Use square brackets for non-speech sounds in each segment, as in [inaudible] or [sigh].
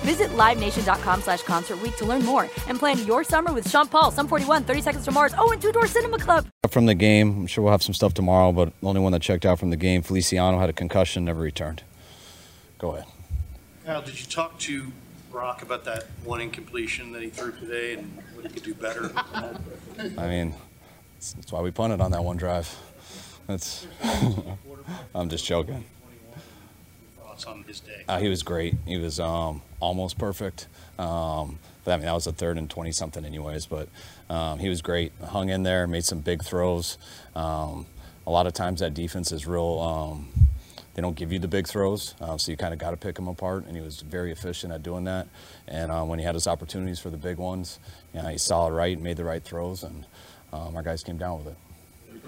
Visit LiveNation.com slash Concert Week to learn more and plan your summer with Sean Paul, Sum 41, 30 Seconds to Mars, oh, and Two Door Cinema Club. From the game, I'm sure we'll have some stuff tomorrow, but the only one that checked out from the game, Feliciano, had a concussion, never returned. Go ahead. Al, did you talk to Brock about that one incompletion that he threw today and what he could do better? I mean, that's why we punted on that one drive. That's. [laughs] I'm just joking. On his day. Uh, he was great. He was um, almost perfect. Um, but I mean, that was a third and 20 something, anyways. But um, he was great. Hung in there, made some big throws. Um, a lot of times that defense is real. Um, they don't give you the big throws, uh, so you kind of got to pick them apart. And he was very efficient at doing that. And uh, when he had his opportunities for the big ones, you know, he saw it right, made the right throws, and um, our guys came down with it.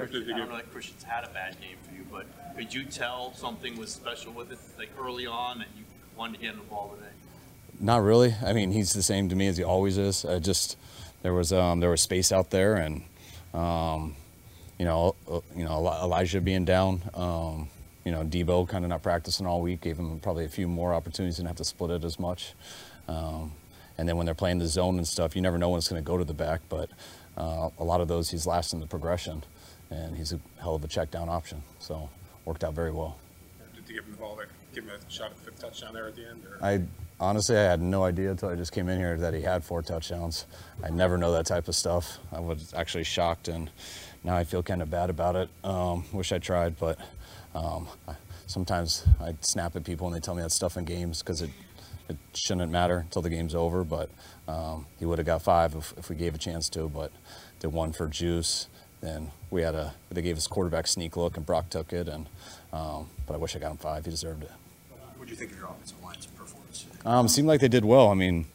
I don't know if Christian's had a bad game for you, but could you tell something was special with it, like early on, and you wanted to get him the ball today? Not really. I mean, he's the same to me as he always is. I just there was um, there was space out there, and um, you know, uh, you know, Elijah being down. Um, you know, Deebo kind of not practicing all week gave him probably a few more opportunities and have to split it as much. Um, and then when they're playing the zone and stuff, you never know when it's going to go to the back. But uh, a lot of those, he's last in the progression and he's a hell of a check down option. So worked out very well. Did you give him the ball, give him a shot at the fifth touchdown there at the end? Or? I honestly, I had no idea until I just came in here that he had four touchdowns. I never know that type of stuff. I was actually shocked, and now I feel kind of bad about it. Um, wish I tried, but um, I, sometimes I snap at people and they tell me that stuff in games because it it shouldn't matter until the game's over. But um, he would have got five if, if we gave a chance to, but did one for juice then we had a they gave us quarterback sneak look and Brock took it and um, but I wish I got him five. He deserved it. What do you think of your offensive line's performance? Um, seemed like they did well. I mean,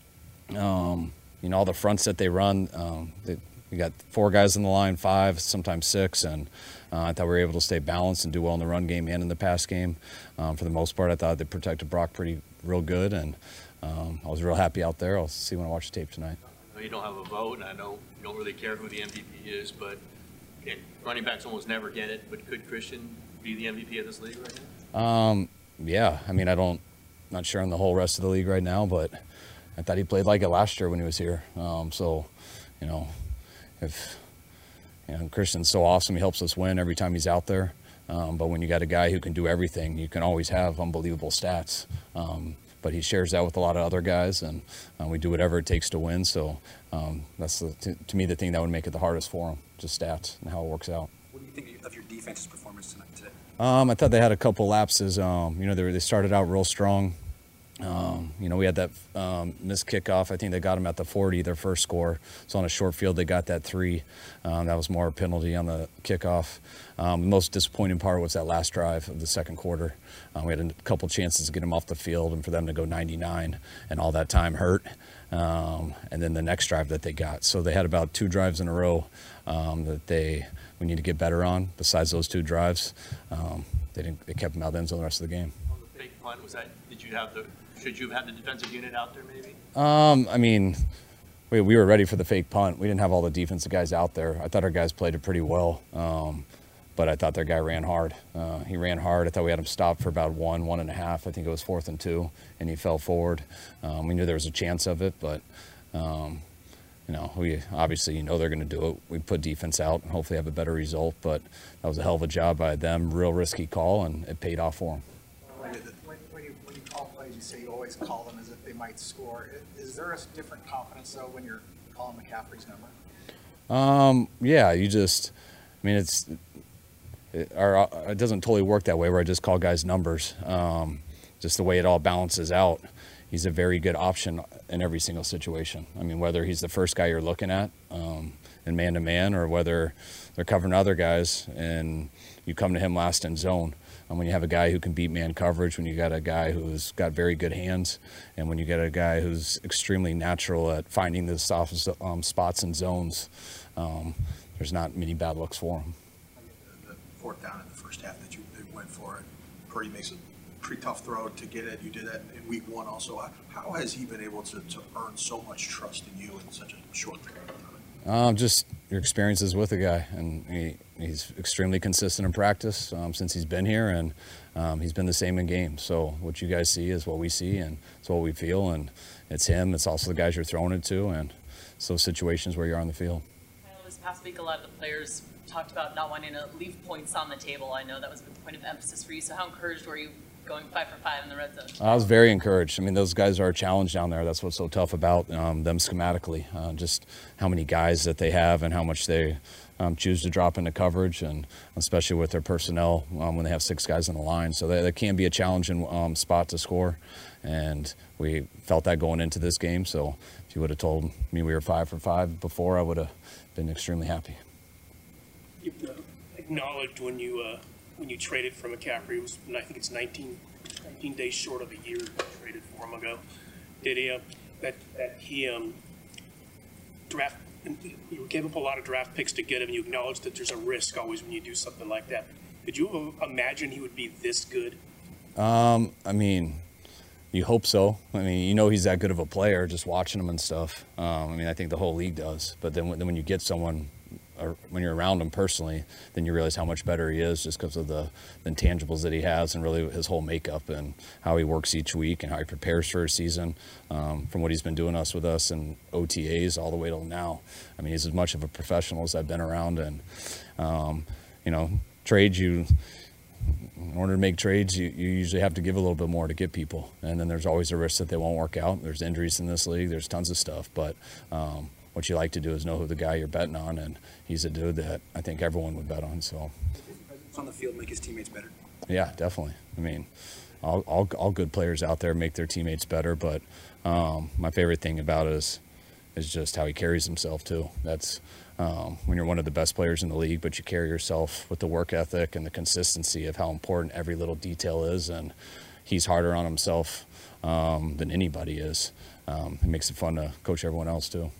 um, you know all the fronts that they run. Um, they, we got four guys in the line, five, sometimes six, and uh, I thought we were able to stay balanced and do well in the run game and in the pass game. Um, for the most part, I thought they protected Brock pretty real good, and um, I was real happy out there. I'll see when I watch the tape tonight. I know you don't have a vote, and I know you don't really care who the MVP is, but running backs almost never get it, but could Christian be the MVP of this league right now? Um, yeah. I mean, I don't, not sure on the whole rest of the league right now, but I thought he played like it last year when he was here. Um, so, you know, if you know, Christian's so awesome, he helps us win every time he's out there. Um, but when you got a guy who can do everything, you can always have unbelievable stats. Um, but he shares that with a lot of other guys, and uh, we do whatever it takes to win. So um, that's the, to, to, me the thing that would make it the hardest for him, just stats and how it works out. What do you think of your defense's performance tonight? Today? Um, I thought they had a couple lapses. Um, you know, they, they started out real strong. Um, you know, we had that um, missed kickoff. I think they got them at the 40, their first score. So on a short field, they got that three. Um, that was more a penalty on the kickoff. Um, the most disappointing part was that last drive of the second quarter. Uh, we had a couple chances to get them off the field and for them to go 99, and all that time hurt. Um, and then the next drive that they got. So they had about two drives in a row um, that they we need to get better on. Besides those two drives, they didn't. They kept them out of the end zone the rest of the game. Was that? Did you have the should you have had the defensive unit out there, maybe? Um, I mean, we, we were ready for the fake punt. We didn't have all the defensive guys out there. I thought our guys played it pretty well, um, but I thought their guy ran hard. Uh, he ran hard. I thought we had him stopped for about one, one and a half. I think it was fourth and two, and he fell forward. Um, we knew there was a chance of it, but um, you know, we obviously you know they're going to do it. We put defense out and hopefully have a better result, but that was a hell of a job by them. Real risky call, and it paid off for them always call them as if they might score. Is there a different confidence though when you're calling McCaffrey's number? Um, yeah, you just, I mean, it's, it, our, it doesn't totally work that way where I just call guys numbers. Um, just the way it all balances out. He's a very good option in every single situation. I mean, whether he's the first guy you're looking at um, in man to man or whether they're covering other guys and you come to him last in zone. And when you have a guy who can beat man coverage, when you got a guy who's got very good hands, and when you get a guy who's extremely natural at finding the soft um, spots and zones, um, there's not many bad looks for him. The fourth down in the first half that you went for it, Purdy makes a pretty tough throw to get it. You did that in week one also. How has he been able to, to earn so much trust in you in such a short period of time? Um, just your experiences with the guy, and he, he's extremely consistent in practice um, since he's been here, and um, he's been the same in games. So what you guys see is what we see, and it's what we feel, and it's him. It's also the guys you're throwing it to, and it's those situations where you're on the field. This past week, a lot of the players talked about not wanting to leave points on the table. I know that was a point of emphasis for you. So how encouraged were you going five for five in the red zone? I was very encouraged. I mean, those guys are a challenge down there. That's what's so tough about um, them schematically. Uh, just how many guys that they have and how much they um, choose to drop into coverage, and especially with their personnel um, when they have six guys on the line. So that, can be a challenging um, spot to score. And we felt that going into this game. So if you would have told me we were five for five before, I would have been extremely happy. You've uh, acknowledged when you uh, when you traded for McCaffrey, it was I think it's 19, 19 days short of a year you traded for him ago. Did he uh, that that he um, draft? You gave up a lot of draft picks to get him. You acknowledge that there's a risk always when you do something like that. Did you imagine he would be this good? Um, I mean, you hope so. I mean, you know he's that good of a player just watching him and stuff. Um, I mean, I think the whole league does. But then, then when you get someone when you're around him personally, then you realize how much better he is just because of the, the, intangibles that he has and really his whole makeup and how he works each week and how he prepares for a season um, from what he's been doing us with us and OTAs all the way till now. I mean, he's as much of a professional as I've been around and, um, you know, trades you, in order to make trades, you, you usually have to give a little bit more to get people. And then there's always a risk that they won't work out. There's injuries in this league. There's tons of stuff. But um, what you like to do is know who the guy you're betting on, and he's a dude that I think everyone would bet on. So, on the field, make his teammates better. Yeah, definitely. I mean, all, all, all good players out there make their teammates better, but um, my favorite thing about it is is just how he carries himself too. That's um, when you're one of the best players in the league, but you carry yourself with the work ethic and the consistency of how important every little detail is, and he's harder on himself um, than anybody is. Um, it makes it fun to coach everyone else too.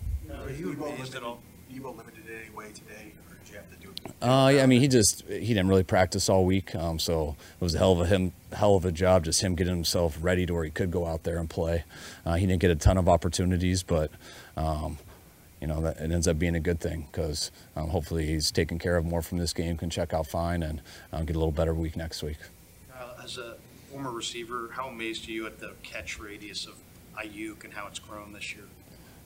Were you amazed at all? You limited in any way today, or did you have to do it? Uh, yeah, I mean, he just he didn't really practice all week, um, so it was a hell of a him hell of a job just him getting himself ready to where he could go out there and play. Uh, he didn't get a ton of opportunities, but. Um, you know, that it ends up being a good thing because um, hopefully he's taken care of more from this game, can check out fine, and um, get a little better week next week. Uh, as a former receiver, how amazed are you at the catch radius of Aiyuk and how it's grown this year?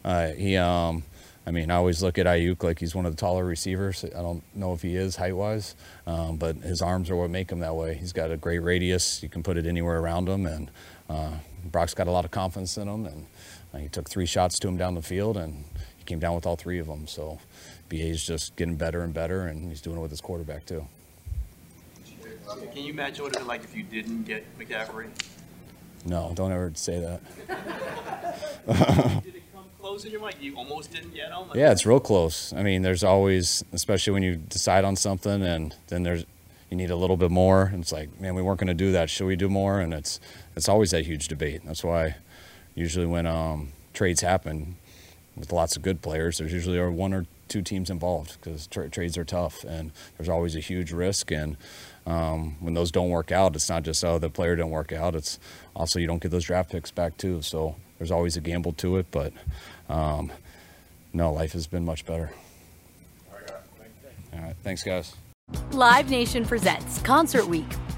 Uh, he, um, I mean, I always look at Aiyuk like he's one of the taller receivers. I don't know if he is height wise, um, but his arms are what make him that way. He's got a great radius. You can put it anywhere around him, and uh, Brock's got a lot of confidence in him. And uh, he took three shots to him down the field, and he came down with all three of them. So BA's just getting better and better, and he's doing it with his quarterback too. Can you imagine what it would be like if you didn't get McCaffrey? No, don't ever say that. [laughs] close in your mind? You almost didn't get them? Yeah, it's real close. I mean, there's always, especially when you decide on something and then there's, you need a little bit more. And it's like, man, we weren't going to do that. Should we do more? And it's, it's always that huge debate. That's why usually when um, trades happen with lots of good players, there's usually one or two teams involved because tra- trades are tough and there's always a huge risk. And um, when those don't work out, it's not just, oh, the player didn't work out. It's also you don't get those draft picks back too. So there's always a gamble to it. But um, no, life has been much better. All right, thanks, guys. Live Nation presents Concert Week.